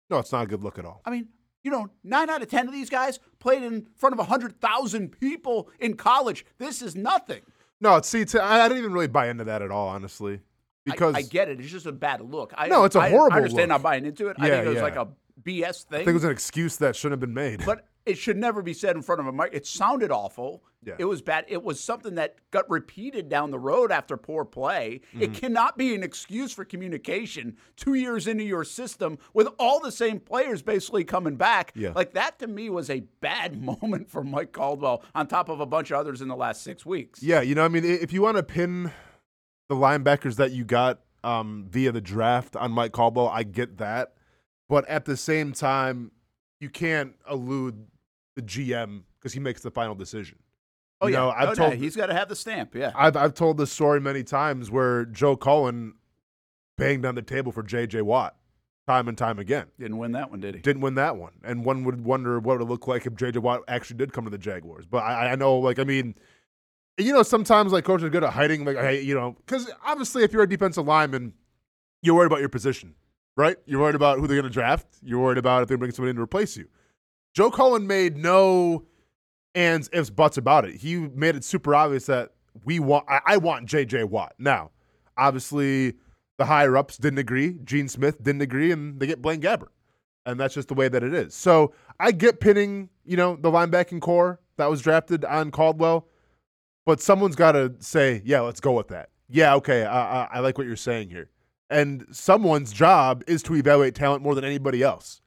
S3: No, it's not a good look at all.
S5: I mean, you know, 9 out of 10 of these guys played in front of 100,000 people in college. This is nothing.
S3: No, see, it's, I, I didn't even really buy into that at all, honestly, because
S5: I, get it. It's just a bad look. I,
S3: No, it's a
S5: I-
S3: horrible
S5: I understand
S3: look.
S5: not buying into it. I
S3: Yeah,
S5: think it was
S3: yeah.
S5: like a BS thing.
S3: I think it was an excuse that shouldn't have been made.
S5: but it should never be said in front of a mic. It sounded awful.
S3: Yeah.
S5: It was bad. It was something that got repeated down the road after poor play.
S3: Mm-hmm.
S5: It cannot be an excuse for communication two years into your system with all the same players basically coming back.
S3: Yeah.
S5: Like that to me was a bad moment for Mike Caldwell on top of a bunch of others in the last six weeks.
S3: Yeah, you know, I mean, if you want to pin the linebackers that you got um, via the draft on Mike Caldwell, I get that. But at the same time, you can't elude the GM because he makes the final decision.
S5: Oh
S3: You
S5: yeah,
S3: know, I've
S5: No, no,
S3: told-
S5: he's got to have the stamp. Yeah.
S3: I've I've told this story many times where Joe Cullen banged on the table for J.J. Watt time and time again.
S5: Didn't win that one, did he?
S3: Didn't win that one, and one would wonder what it would look like if J.J. Watt actually did come to the Jaguars. But I, I know, like, I mean, you know, sometimes like coaches are good at hiding, like, hey, you know, because obviously if you're a defensive lineman, you're worried about your position, right? You're worried about who they're going to draft. You're worried about if they bring somebody in to replace you. Joe Cullen made no ands, ifs, buts about it. He made it super obvious that we want, I, I want J.J. Watt. Now, obviously, the higher ups didn't agree. Gene Smith didn't agree, and they get Blaine Gabbert. And that's just the way that it is. So I get pinning, you know, the linebacking core that was drafted on Caldwell, but someone's got to say, yeah, let's go with that. Yeah, okay, I, I, I like what you're saying here. And someone's job is to evaluate talent more than anybody else.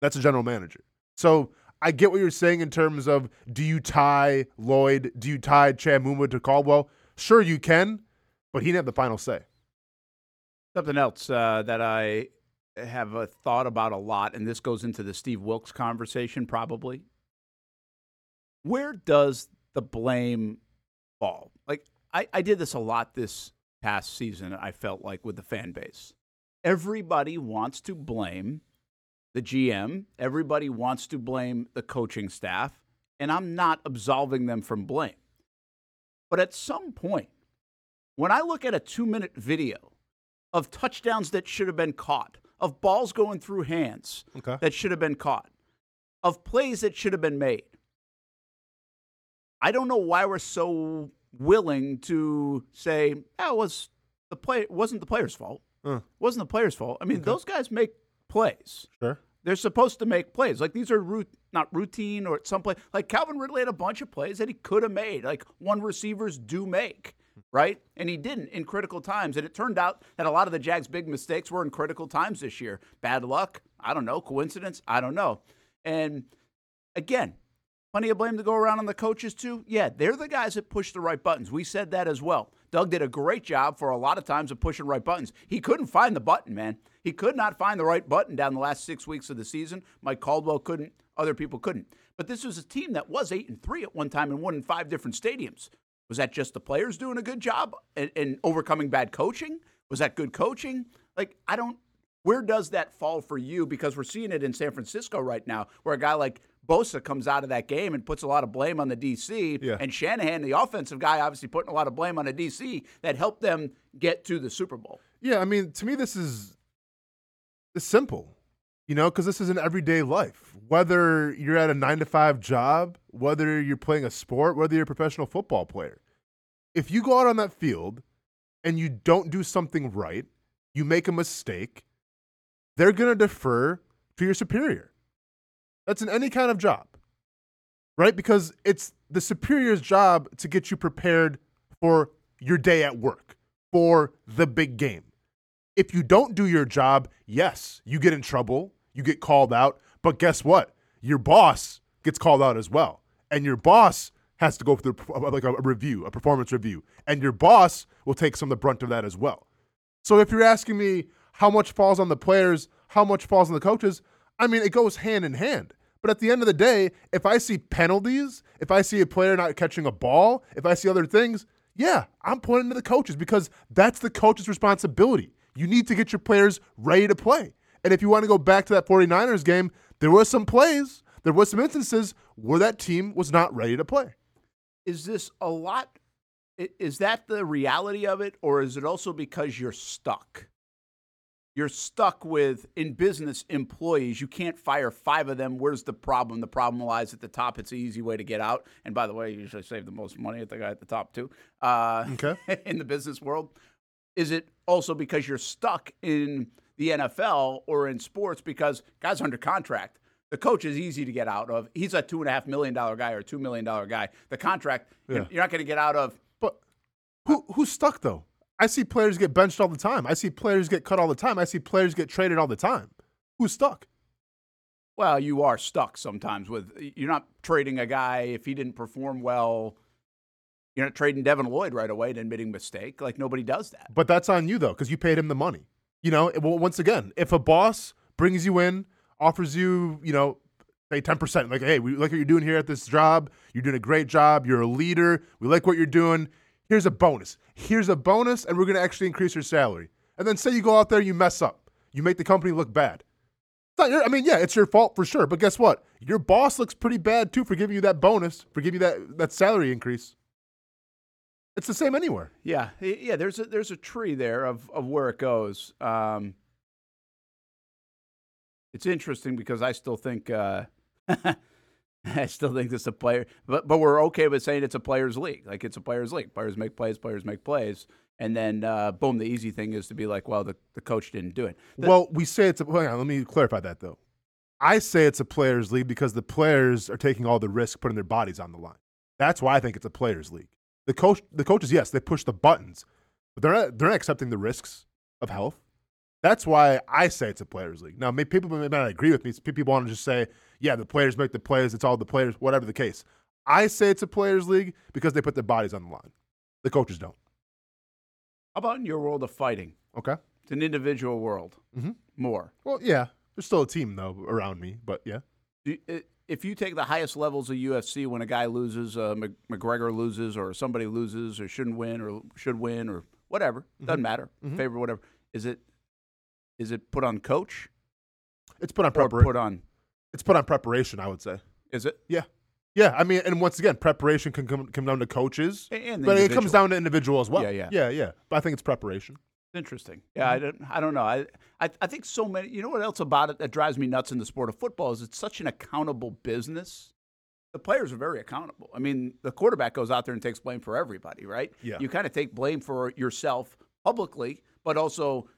S3: That's a general manager. So I get what you're saying in terms of do you tie Lloyd, do you tie Chad to Caldwell? Sure, you can, but he didn't have the final say.
S5: Something else uh, that I have a thought about a lot, and this goes into the Steve Wilks conversation probably. Where does the blame fall? Like, I, I did this a lot this past season, I felt like, with the fan base. Everybody wants to blame the GM, everybody wants to blame the coaching staff, and I'm not absolving them from blame. But at some point, when I look at a two minute video of touchdowns that should have been caught, of balls going through hands
S3: Okay.
S5: that should have been caught, of plays that should have been made. I don't know why we're so willing to say oh, that was the play wasn't the player's fault. Wasn't the player's fault. I mean, those guys make plays.
S3: Sure.
S5: They're supposed to make plays. Like these are root, not routine or some play. Like Calvin Ridley had a bunch of plays that he could have made. Like one receivers do make, right? And he didn't in critical times. And it turned out that a lot of the Jags' big mistakes were in critical times this year. Bad luck? I don't know. Coincidence? I don't know. And again, plenty of blame to go around on the coaches too. Yeah, they're the guys that push the right buttons. We said that as well. Doug did a great job for a lot of times of pushing right buttons. He couldn't find the button, man. He could not find the right button down the last six weeks of the season. Mike Caldwell couldn't. Other people couldn't. But this was a team that was eight and three at one time and won in five different stadiums. Was that just the players doing a good job and, overcoming bad coaching? Was that good coaching? Like I don't. Where does that fall for you? Because we're seeing it in San Francisco right now, where a guy like Bosa comes out of that game and puts a lot of blame on the DC.
S3: Yeah.
S5: And Shanahan, the offensive guy, obviously putting a lot of blame on the DC that helped them get to the Super Bowl.
S3: Yeah, I mean, to me, this is it's simple, you know, because this is an everyday life. Whether you're at a nine to five job, whether you're playing a sport, whether you're a professional football player, if you go out on that field and you don't do something right, you make a mistake, they're going to defer to your superior. That's in any kind of job, right? Because it's the superior's job to get you prepared for your day at work, for the big game. If you don't do your job, yes, you get in trouble, you get called out, but guess what? Your boss gets called out as well. And your boss has to go through like a review, a performance review, and your boss will take some of the brunt of that as well. So if you're asking me how much falls on the players, how much falls on the coaches, I mean, it goes hand in hand. But at the end of the day, if I see penalties, if I see a player not catching a ball, if I see other things, yeah, I'm pointing to the coaches because that's the coach's responsibility. You need to get your players ready to play. And if you want to go back to that 49ers game, there were some plays, there were some instances where that team was not ready to play.
S5: Is this a lot? Is that the reality of it, or is it also because you're stuck? You're stuck with in business employees. You can't fire five of them. Where's the problem? The problem lies at the top. It's an easy way to get out. And by the way, you usually save the most money at the guy at the top too. Uh,
S3: Okay.
S5: in the business world, is it also because you're stuck in the NFL or in sports because guys are under contract? The coach is easy to get out of. He's a two and a half million dollar guy or a two million dollar guy. The contract, you're-
S3: Yeah.
S5: you're not going to get out of.
S3: But who who's stuck though? I see players get benched all the time. I see players get cut all the time. I see players get traded all the time. Who's stuck?
S5: Well, you are stuck sometimes with. You're not trading a guy if he didn't perform well. You're not trading Devin Lloyd right away and admitting mistake. Like nobody does that.
S3: But that's on you though, because you paid him the money. You know, once again, if a boss brings you in, offers you, you know, say ten percent, like, hey, we like what you're doing here at this job. You're doing a great job. You're a leader. We like what you're doing. Here's a bonus. Here's a bonus, and we're going to actually increase your salary. And then say you go out there, you mess up, you make the company look bad. Your, I mean, yeah, it's your fault for sure. But guess what? Your boss looks pretty bad too for giving you that bonus, for giving you that that salary increase. It's the same anywhere.
S5: Yeah, yeah. There's a there's a tree there of of where it goes. Um, it's interesting because I still think uh, I still think it's a player, but but we're okay with saying it's a players' league. Like it's a players' league. Players make plays. Players make plays. And then uh, boom, the easy thing is to be like, well, the, the coach didn't do it. The-
S3: well, we say it's a. Hang on, let me clarify that though. I say it's a players' league because the players are taking all the risk, putting their bodies on the line. That's why I think it's a players' league. The coach, the coaches, yes, they push the buttons, but they're not, they're not accepting the risks of health. That's why I say it's a players' league. Now, maybe people may not agree with me. People want to just say, yeah, the players make the plays. It's all the players, whatever the case. I say it's a players' league because they put their bodies on the line. The coaches don't.
S5: How about in your world of fighting?
S3: Okay.
S5: It's an individual world.
S3: Mhm.
S5: More.
S3: Well, yeah. There's still a team though around me, but yeah.
S5: If you take the highest levels of UFC, when a guy loses, uh, McGregor loses, or somebody loses, or shouldn't win, or should win, or whatever, doesn't matter, favorite, whatever. Is it is it put on coach
S3: It's put on preparation.
S5: put on?
S3: it's put on preparation, I would say.
S5: Is it?
S3: Yeah. Yeah, I mean, and once again, preparation can come, come down to coaches,
S5: and
S3: but it comes down to individual as well.
S5: Yeah, yeah.
S3: yeah, yeah. But I think it's preparation.
S5: Interesting. Yeah, I don't. I don't know. I, I I think so many. You know what else about it that drives me nuts in the sport of football is it's such an accountable business. The players are very accountable. I mean, the quarterback goes out there and takes blame for everybody, right?
S3: Yeah.
S5: You kind of take blame for yourself publicly, but also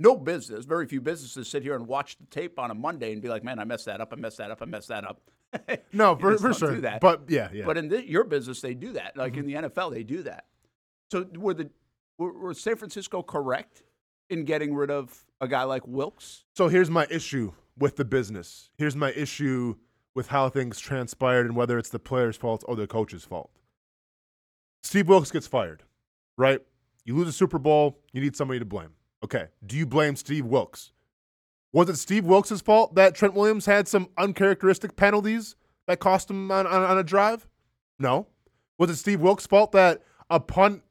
S5: no business. Very few businesses sit here and watch the tape on a Monday and be like, "Man, I messed that up. I messed that up. I messed that up."
S3: No, for, for sure.
S5: do that.
S3: But yeah, yeah.
S5: But in the, your business, they do that. Like in
S3: Mm-hmm.
S5: the NFL, they do that. So were the were, were San Francisco correct in getting rid of a guy like Wilks?
S3: so here's my issue with the business. Here's my issue with how things transpired and whether it's the player's fault or the coach's fault. Steve Wilks gets fired, right? You lose a Super Bowl, you need somebody to blame. Okay. Do you blame Steve Wilks? Was it Steve Wilks' fault that Trent Williams had some uncharacteristic penalties that cost him on, on, on a drive? No. Was it Steve Wilks' fault that a punt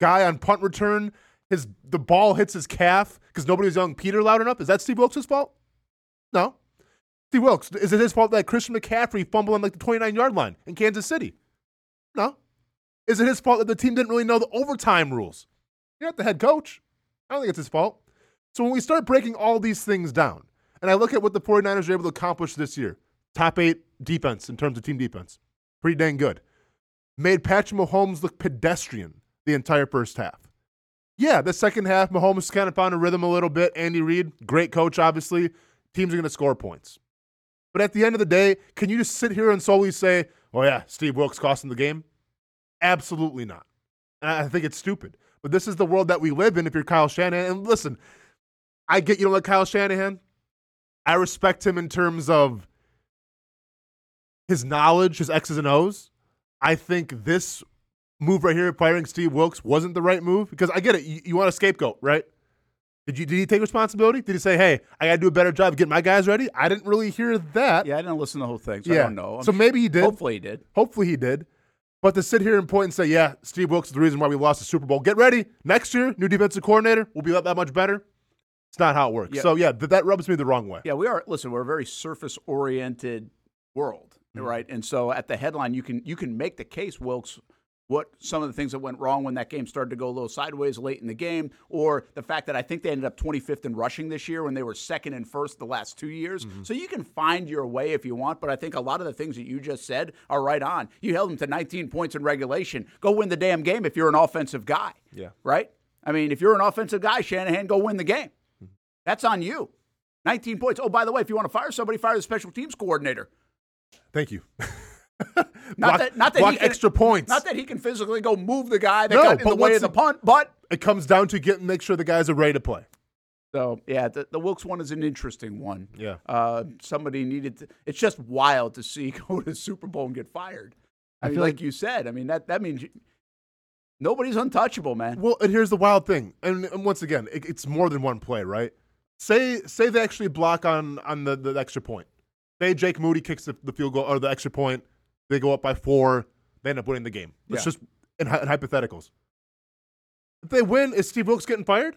S3: guy on punt return, his the ball hits his calf because nobody was yelling Peter loud enough? Is that Steve Wilks' fault? No. Steve Wilks, is it his fault that Christian McCaffrey fumbled on like the 29 yard line in Kansas City? No. Is it his fault that the team didn't really know the overtime rules? You're not the head coach. I don't think it's his fault. So when we start breaking all these things down, and I look at what the 49ers are able to accomplish this year, top eight defense in terms of team defense, pretty dang good. Made Patrick Mahomes look pedestrian the entire first half. Yeah, the second half, Mahomes kind of found a rhythm a little bit. Andy Reid, great coach, obviously. Teams are going to score points. But at the end of the day, can you just sit here and solely say, oh, yeah, Steve Wilks cost him the game? Absolutely not. And I think it's stupid. But this is the world that we live in if you're Kyle Shanahan. And listen, I get you don't like Kyle Shanahan. I respect him in terms of his knowledge, his X's and O's. I think this move right here, firing Steve Wilks, wasn't the right move because I get it. You, you want a scapegoat, right? Did you did he take responsibility? Did he say, "Hey, I got to do a better job of getting my guys ready"? I didn't really hear that.
S5: Yeah, I didn't listen to the whole thing, so I don't know. I'm
S3: So maybe he did.
S5: Hopefully, he did.
S3: Hopefully he did. But to sit here and point and say, yeah, Steve Wilks is the reason why we lost the Super Bowl. Get ready. Next year, new defensive coordinator will be that, that much better. It's not how it works.
S5: Yeah.
S3: So, yeah, th- that rubs me the wrong way.
S5: Yeah, we are. Listen, we're a very surface-oriented world,
S3: Mm-hmm.
S5: right? And so at the headline, you can you can make the case, Wilks, what some of the things that went wrong when that game started to go a little sideways late in the game, or the fact that I think they ended up 25th in rushing this year when they were second and first the last two years.
S3: Mm-hmm.
S5: So you can find your way if you want, but I think a lot of the things that you just said are right on. You held them to 19 points in regulation. Go win the damn game if you're an offensive guy.
S3: Yeah.
S5: Right? I mean, if you're an offensive guy, Shanahan, go win the game. That's on you. 19 points. Oh, by the way, if you want to fire somebody, fire the special teams coordinator.
S3: Thank you.
S5: Not
S3: block
S5: that, not that
S3: block
S5: he can,
S3: extra points.
S5: Not that he can physically go move the guy that
S3: No,
S5: got in the way of the punt, but
S3: it comes down to getting make sure the guys are ready to play.
S5: so yeah, the, the Wilks one is an interesting one.
S3: Yeah.
S5: uh, somebody needed. To, it's just wild to see go to the Super Bowl and get fired. I,
S3: I
S5: mean,
S3: feel
S5: like,
S3: like-
S5: you said, I mean that that means you, nobody's untouchable, man.
S3: Well, and here's the wild thing, and, and once again, it, it's more than one play, right? Say say they actually block on on the, the extra point. Say Jake Moody kicks the, the field goal or the extra point. They go up by four. They end up winning the game. It's
S5: Yeah.
S3: just in, in hypotheticals. If they win, is Steve Wilks getting fired?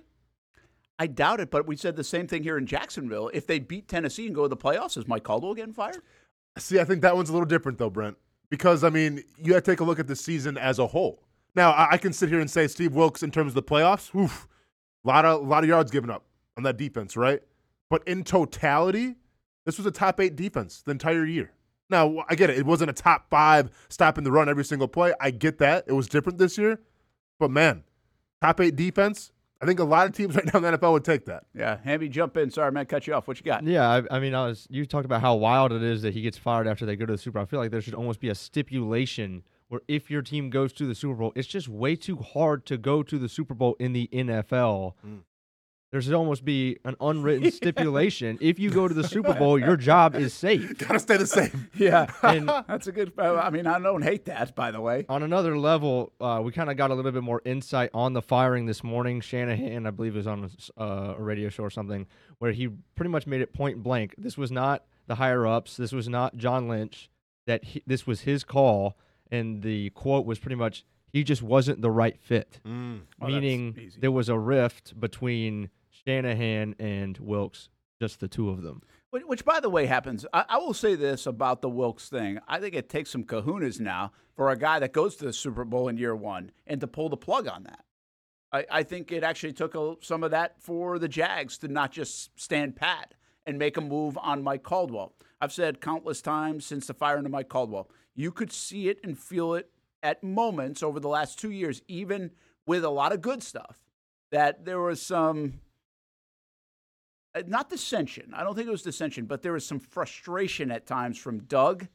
S5: I doubt it, but we said the same thing here in Jacksonville. If they beat Tennessee and go to the playoffs, is Mike Caldwell getting fired?
S3: See, I think that one's a little different though, Brent, because I mean, you have to take a look at the season as a whole. Now I, I can sit here and say Steve Wilks, in terms of the playoffs, oof, a lot of lot of yards given up on that defense, right? But in totality, this was a top eight defense the entire year. Now I get it; it wasn't a top five stopping the run every single play. I get that; it was different this year. But man, top eight defense. I think a lot of teams right now in the NFL would take that.
S5: Yeah, Hamby, jump in. Sorry, man, cut you off. What you got?
S6: Yeah, I, I mean, I was you talked about how wild it is that he gets fired after they go to the Super Bowl. I feel like there should almost be a stipulation where if your team goes to the Super Bowl, it's just way too hard to go to the Super Bowl in the NFL.
S3: Mm.
S6: There should almost be an unwritten stipulation. If you go to the Super Bowl, your job is safe.
S3: Gotta stay the same.
S5: Yeah,
S6: And
S5: that's a good. I mean, I don't hate that, by the way.
S6: on another level, uh, we kind of got a little bit more insight on the firing this morning. Shanahan, I believe, was on uh, a radio show or something where he pretty much made it point blank. This was not the higher ups. This was not John Lynch. That he, this was his call, and the quote was pretty much he just wasn't the right fit.
S3: Mm.
S5: Oh,
S6: Meaning there was a rift between Shanahan and Wilks, just the two of them.
S5: Which, which, by the way, happens. I, I will say this about the Wilks thing. I think it takes some kahunas now for a guy that goes to the Super Bowl in year one and to pull the plug on that. I, I think it actually took a, some of that for the Jags to not just stand pat and make a move on Mike Caldwell. I've said countless times since the firing of Mike Caldwell, you could see it and feel it at moments over the last two years, even with a lot of good stuff, that there was some Uh, not dissension. I don't think it was dissension, but there was some frustration at times from Doug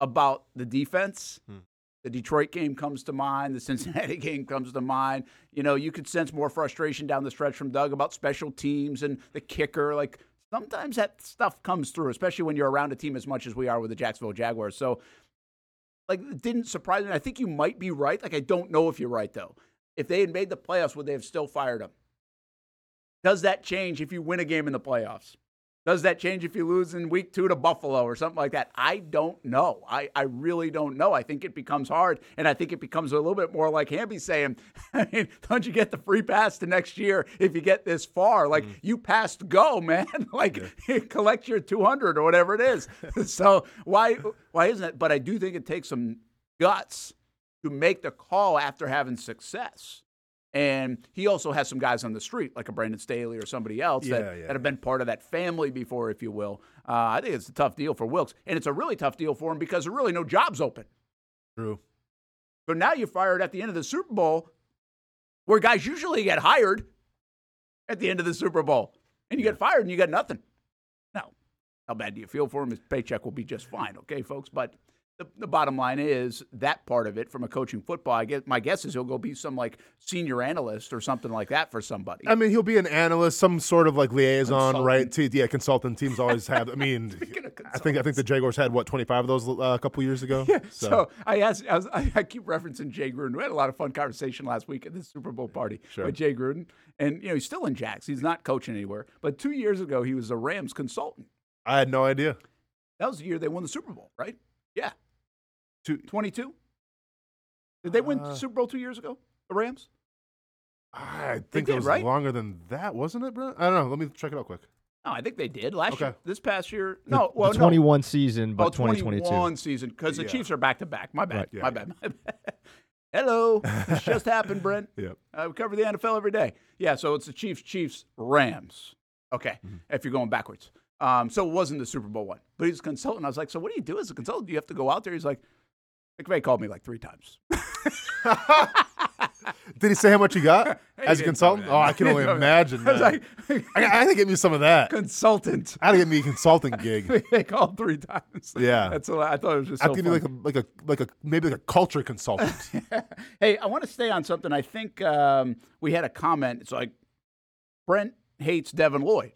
S5: about the defense. Hmm. The Detroit game comes to mind. The Cincinnati game comes to mind. You know, you could sense more frustration down the stretch from Doug about special teams and the kicker. Like sometimes that stuff comes through, especially when you're around a team as much as we are with the Jacksonville Jaguars. So, like, it didn't surprise me. I think you might be right. Like, I don't know if you're right though. If they had made the playoffs, would they have still fired him? Does that change if you win a game in the playoffs? Does that change if you lose in week two to Buffalo or something like that? I don't know. I, I really don't know. I think it becomes hard, and I think it becomes a little bit more like Hamby saying, I mean, don't you get the free pass to next year if you get this far? Like, mm-hmm. you passed go, man. like, collect your 200 or whatever it is. so, why, why isn't it? But I do think it takes some guts to make the call after having success. And he also has some guys on the street, like a Brandon Staley or somebody else that,
S3: Yeah, yeah.
S5: that have been part of that family before, if you will. Uh, I think it's a tough deal for Wilks. And it's a really tough deal for him because there are really no jobs open.
S3: True.
S5: So now you're fired at the end of the Super Bowl, where guys usually get hired at the end of the Super Bowl. And you get fired and you got nothing. Now, how bad do you feel for him? His paycheck will be just fine, okay, folks? But the, the bottom line is that part of it from a coaching football. I guess my guess is he'll go be some like senior analyst or something like that for somebody.
S3: I mean, he'll be an analyst, some sort of like liaison, right?
S5: Consultant.
S3: To, yeah, consultant teams always have. I mean, I think I think the Jaguars had what twenty five of those uh, a couple years ago. Yeah.
S5: So, I asked, I, was, I, I keep referencing Jay Gruden. We had a lot of fun conversation last week at the Super Bowl party
S3: Sure.
S5: with Jay Gruden, and you know he's still in Jax. He's not coaching anywhere. But two years ago, he was a Rams consultant.
S3: I had no idea.
S5: That was the year they won the Super Bowl, right? Yeah,
S3: Two,
S5: twenty-two. Did they win
S3: Uh,
S5: the Super Bowl two years ago? The Rams?
S3: I think
S5: did,
S3: it was
S5: right?
S3: longer than that, wasn't it, Brent? I don't know. Let me check it out quick.
S5: No, I think they did last
S3: Okay.
S5: year. This past year,
S6: The-
S5: no. Well,
S6: the
S5: no.
S6: 21 season, but
S5: Oh,
S6: 2022.
S5: 21 season because the
S3: Yeah.
S5: Chiefs are back to back. My bad.
S6: Right.
S3: Yeah,
S5: my
S3: yeah.
S5: bad. My bad. Hello. This just happened, Brent.
S3: Yep.
S5: Uh, we cover the NFL every day. Yeah, so it's the Chiefs, Chiefs, Rams. Okay,
S3: Mm-hmm.
S5: if you're going backwards. Um, so it wasn't the Super Bowl one, but he's a consultant. I was like, so what do you do as a consultant? Do you have to go out there? He's like, McVay called me like three times.
S3: Did he say how much he got
S5: He
S3: as a
S5: didn't tell me
S3: consultant?
S5: that.
S3: Oh, I can
S5: He
S3: only
S5: didn't that.
S3: imagine.
S5: I was like,
S3: I, I had to get me some of that.
S5: consultant.
S3: I had to get me a consulting gig.
S5: they called three times.
S3: Yeah.
S5: that's what I thought it was just
S3: I
S5: so
S3: have to me
S5: funny.
S3: like a like a like a maybe like a culture consultant.
S5: hey, I want to stay on something. I think um, we had a comment. It's like Brent hates Devin Lloyd.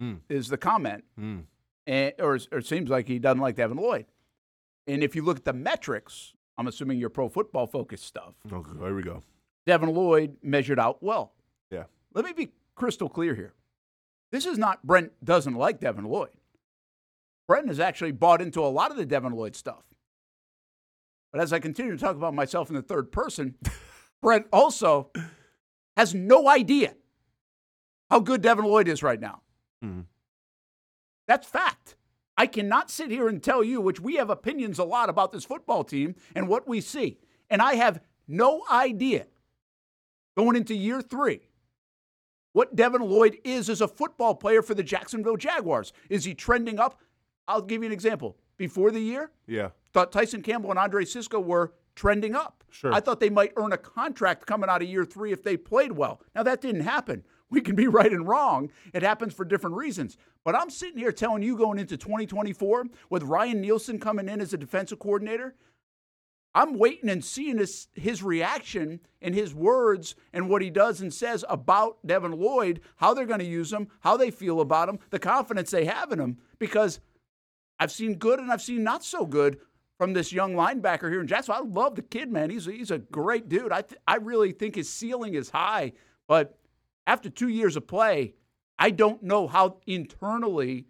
S3: Hmm.
S5: Is the comment,
S3: Hmm.
S5: and, or, or it seems like he doesn't like Devin Lloyd. And if you look at the metrics, I'm assuming your pro football focused stuff.
S3: Okay, there we go.
S5: Devin Lloyd measured out well.
S3: Yeah.
S5: Let me be crystal clear here. This is not Brent doesn't like Devin Lloyd. Brent has actually bought into a lot of the Devin Lloyd stuff. But as I continue to talk about myself in the third person, Brent also has no idea how good Devin Lloyd is right now.
S3: Mhm.
S5: That's fact. I cannot sit here and tell you, which we have opinions a lot about this football team and what we see. And I have no idea going into year three what Devin Lloyd is as a football player for the Jacksonville Jaguars. Is he trending up? I'll give you an example. Before the year,
S3: Yeah.
S5: thought Tyson Campbell and Andre Cisco were trending up.
S3: Sure.
S5: I thought they might earn a contract coming out of year three if they played well. Now, that didn't happen. We can be right and wrong. It happens for different reasons. But I'm sitting here telling you going into 2024 with Ryan Nielsen coming in as a defensive coordinator, I'm waiting and seeing his, his reaction and his words and what he does and says about Devin Lloyd, how they're going to use him, how they feel about him, the confidence they have in him. Because I've seen good and I've seen not so good from this young linebacker here in Jacksonville. I love the kid, man. He's he's a great dude. I th- I really think his ceiling is high, but after two years of play, I don't know how internally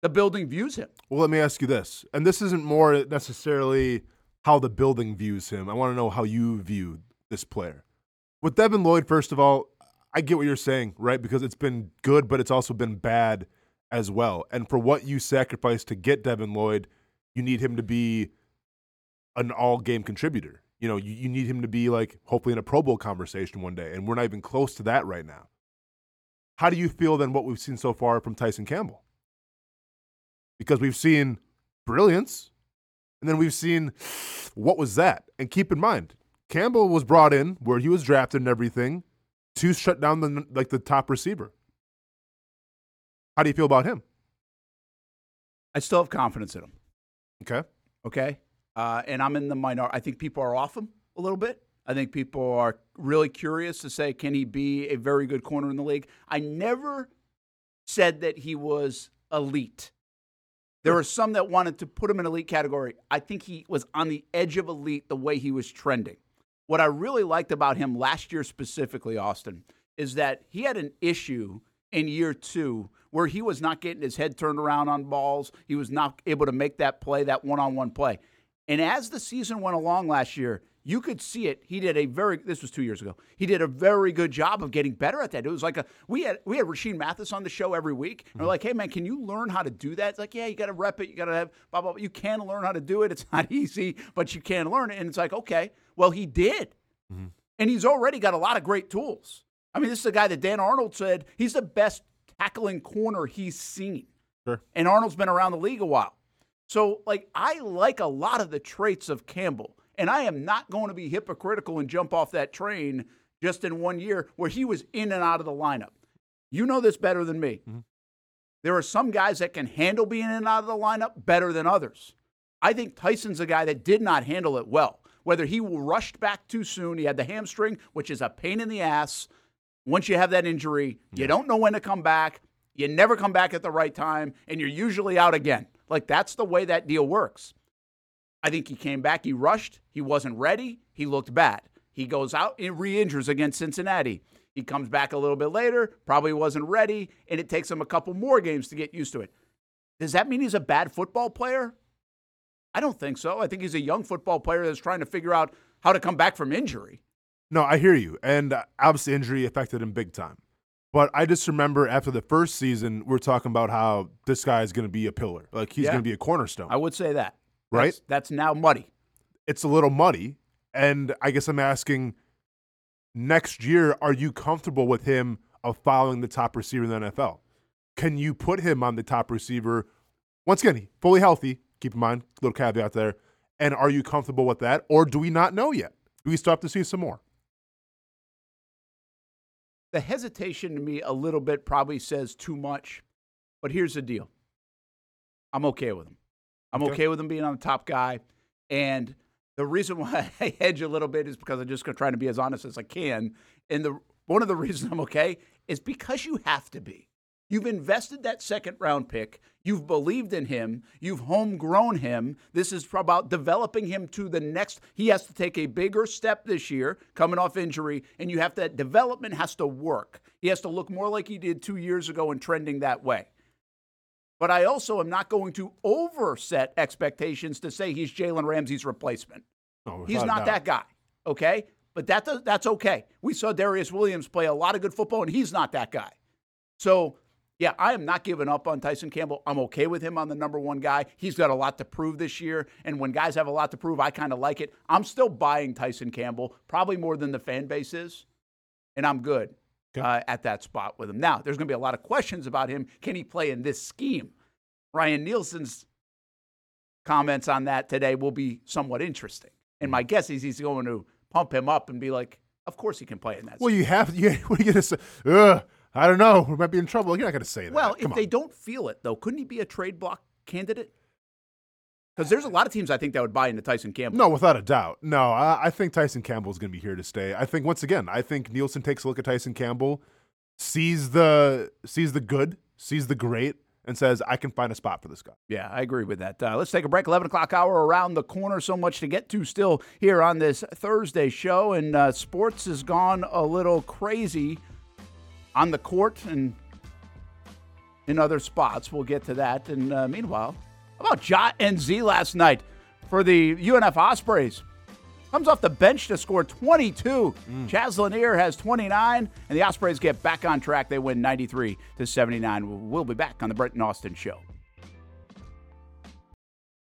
S5: the building views him.
S3: Well, let me ask you this, and this isn't more necessarily how the building views him. I want to know how you view this player. With Devin Lloyd, first of all, I get what you're saying, right? Because it's been good, but it's also been bad as well. And for what you sacrificed to get Devin Lloyd, you need him to be an all game contributor. You know, you, you need him to be like hopefully in a Pro Bowl conversation one day. And we're not even close to that right now. How do you feel then what we've seen so far from Tyson Campbell? Because we've seen brilliance, and then we've seen what was that? And keep in mind, Campbell was brought in where he was drafted and everything to shut down the like the top receiver. How do you feel about him?
S5: I still have confidence in him.
S3: Okay.
S5: Okay. Uh, and I'm in the minority. I think people are off him a little bit. I think people are really curious to say, can he be a very good corner in the league? I never said that he was elite. There were some that wanted to put him in elite category. I think he was on the edge of elite the way he was trending. What I really liked about him last year specifically, Austen, is that he had an issue in year two where he was not getting his head turned around on balls. He was not able to make that play, that one on one play. And as the season went along last year, you could see it. He did a very this was two years ago. He did a very good job of getting better at that. It was like a we had we had Rashean Mathis on the show every week. And we're mm-hmm. like, hey man, can you learn how to do that? It's like, yeah, you gotta rep it, you gotta have blah blah blah. You can learn how to do it. It's not easy, but you can learn it. And it's like, okay, well, he did. Mm-hmm. And he's already got a lot of great tools. I mean, this is a guy that Dan Arnold said he's the best tackling corner he's seen.
S3: Sure.
S5: And Arnold's been around the league a while. So, like, I like a lot of the traits of Campbell. And I am not going to be hypocritical and jump off that train just in one year where he was in and out of the lineup. You know this better than me. Mm-hmm. There are some guys that can handle being in and out of the lineup better than others. I think Tyson's a guy that did not handle it well. Whether he rushed back too soon, he had the hamstring, which is a pain in the ass. Once you have that injury, you don't know when to come back. You never come back at the right time, and you're usually out again. Like that's the way that deal works. I think he came back, he rushed, he wasn't ready, he looked bad. He goes out and re injures against Cincinnati. He comes back a little bit later, probably wasn't ready, and it takes him a couple more games to get used to it. Does that mean he's a bad football player? I don't think so. I think he's a young football player that's trying to figure out how to come back from injury.
S3: No, I hear you. And uh, obviously, injury affected him big time. But I just remember after the first season, we are talking about how this guy is going to be a pillar. Like he's
S5: Yeah.
S3: going to be a cornerstone.
S5: I would say that.
S3: Right?
S5: That's, that's now muddy.
S3: it's a little muddy. And I guess I'm asking next year, are you comfortable with him of following the top receiver in the NFL? Can you put him on the top receiver? Once again, he- fully healthy. Keep in mind, little caveat there. And are you comfortable with that? Or do we not know yet? Do we still have to see some more?
S5: The hesitation to me a little bit probably says too much. But here's the deal I'm okay with him. I'm
S3: Okay.
S5: okay, with him being on the top guy. And the reason why I hedge a little bit is because I'm just going to try to be as honest as I can. And the one of the reasons I'm okay is because you have to be. You've invested that second round pick. You've believed in him. You've homegrown him. This is about developing him to the next. He has to take a bigger step this year, coming off injury, and you have to, that development has to work. He has to look more like he did two years ago and trending that way. But I also am not going to overset expectations to say he's Jalen Ramsey's replacement.
S3: No,
S5: He's not that guy. Okay. But that does, that's okay. We saw Darious Williams play a lot of good football, and he's not that guy. So Yeah, I am not giving up on Tyson Campbell. I'm okay with him on the number one guy. He's got a lot to prove this year. And when guys have a lot to prove, I kind of like it. I'm still buying Tyson Campbell, probably more than the fan base is. And I'm good uh, at that spot with him. Now, there's going to be a lot of questions about him. Can he play in this scheme? Ryan Nielsen's comments on that today will be somewhat interesting. And my guess is he's going to pump him up and be like, of course he can play in that.
S3: Well, you have you. What are you gonna say? Ugh, I don't know. We might be in trouble. You're not gonna say that.
S5: Well,
S3: Come
S5: if they don't feel it, though, couldn't he be a trade block candidate? Because there's a lot of teams I think that would buy into Tyson Campbell.
S3: No, without a doubt. No, I, I think Tyson Campbell is going to be here to stay. I think once again, I think Nielsen takes a look at Tyson Campbell, sees the sees the good, sees the great, and says, "I can find a spot for this guy."
S5: Yeah, I agree with that. Uh, let's take a break. 11 o'clock hour around the corner. So much to get to still here on this Thursday show. And uh, sports has gone a little crazy on the court and in other spots. We'll get to that. And uh, meanwhile, how about Jot and Z last night for the UNF Ospreys? Comes off the bench to score 22. Chaz Lanier has 29, and the Ospreys get back on track. They win 93 to 79. We'll be back on the Brent and Austen show.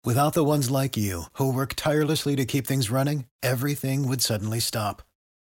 S7: Without the ones like you, who work tirelessly to keep things running, everything would suddenly stop.